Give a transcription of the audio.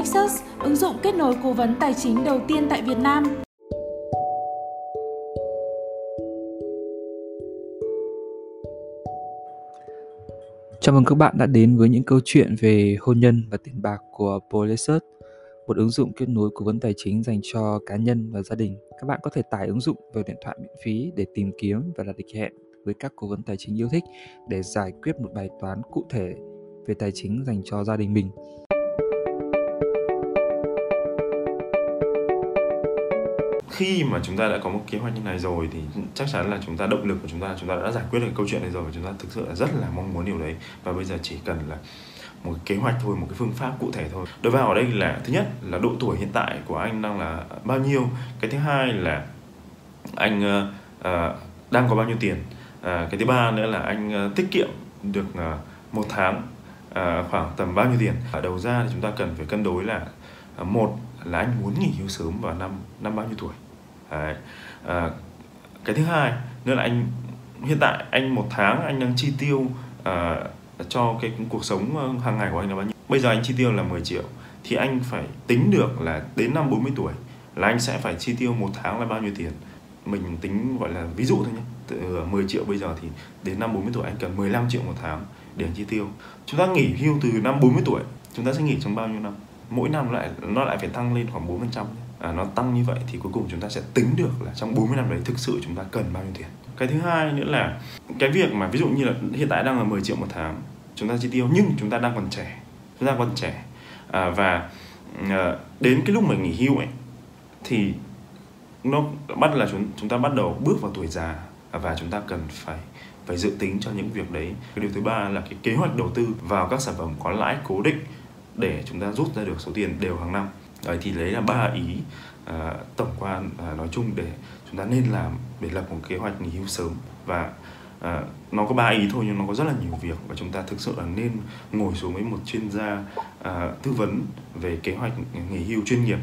Nexus, ứng dụng kết nối cố vấn tài chính đầu tiên tại Việt Nam. Chào mừng các bạn đã đến với những câu chuyện về hôn nhân và tiền bạc của Polesert, một ứng dụng kết nối cố vấn tài chính dành cho cá nhân và gia đình. Các bạn có thể tải ứng dụng vào điện thoại miễn phí để tìm kiếm và đặt lịch hẹn với các cố vấn tài chính yêu thích để giải quyết một bài toán cụ thể về tài chính dành cho gia đình mình. Khi mà chúng ta đã có một kế hoạch như này rồi thì chắc chắn là chúng ta động lực của chúng ta chúng ta đã giải quyết được câu chuyện này rồi và chúng ta thực sự là rất là mong muốn điều đấy. Và bây giờ chỉ cần là một kế hoạch thôi một cái phương pháp cụ thể thôi. Đối vào ở đây là thứ nhất là độ tuổi hiện tại của anh đang là bao nhiêu. Cái thứ hai là anh uh, đang có bao nhiêu tiền. Uh, cái thứ ba nữa là anh uh, tiết kiệm được uh, một tháng uh, khoảng tầm bao nhiêu tiền. Ở đầu ra thì chúng ta cần phải cân đối là uh, À, một là anh muốn nghỉ hưu sớm vào năm năm bao nhiêu tuổi? Đấy. À, cái thứ hai nữa là anh hiện tại anh một tháng anh đang chi tiêu à, cho cái cuộc sống ờ, hàng ngày của anh là bao nhiêu? Bây giờ anh chi tiêu là 10 triệu thì anh phải tính được là đến năm 40 tuổi là anh sẽ phải chi tiêu một tháng là bao nhiêu tiền? Mình tính gọi là ví dụ thôi nhé từ 10 ờ, triệu bây giờ thì đến năm 40 tuổi anh cần 15 triệu một tháng để anh chi tiêu. Chúng ta nghỉ hưu từ năm 40 tuổi chúng ta sẽ nghỉ trong bao nhiêu năm? Mỗi năm lại nó lại phải tăng lên khoảng 4 phần trăm. À, nó tăng như vậy thì cuối cùng chúng ta sẽ tính được là trong 40 năm đấy thực sự chúng ta cần bao nhiêu tiền. Cái thứ hai nữa là cái việc mà ví dụ như là hiện tại đang là 10 triệu một tháng chúng ta chi tiêu nhưng chúng ta đang còn trẻ chúng ta còn trẻ. À, và à, đến cái lúc mà nghỉ hưu ấy thì nó bắt là chúng chúng ta bắt đầu bước vào tuổi già và chúng ta cần phải phải dự tính cho những việc đấy. Cái điều thứ ba là cái kế hoạch đầu tư vào các sản phẩm có lãi cố định để chúng ta rút ra được số tiền đều hàng năm. Đấy thì đấy là ba ý à, tổng quan à, nói chung để chúng ta nên làm để lập một kế hoạch nghỉ hưu sớm. Và à, nó có ba ý thôi nhưng nó có rất là nhiều việc và chúng ta thực sự là nên ngồi xuống với một chuyên gia à, tư vấn về kế hoạch nghỉ hưu chuyên nghiệp.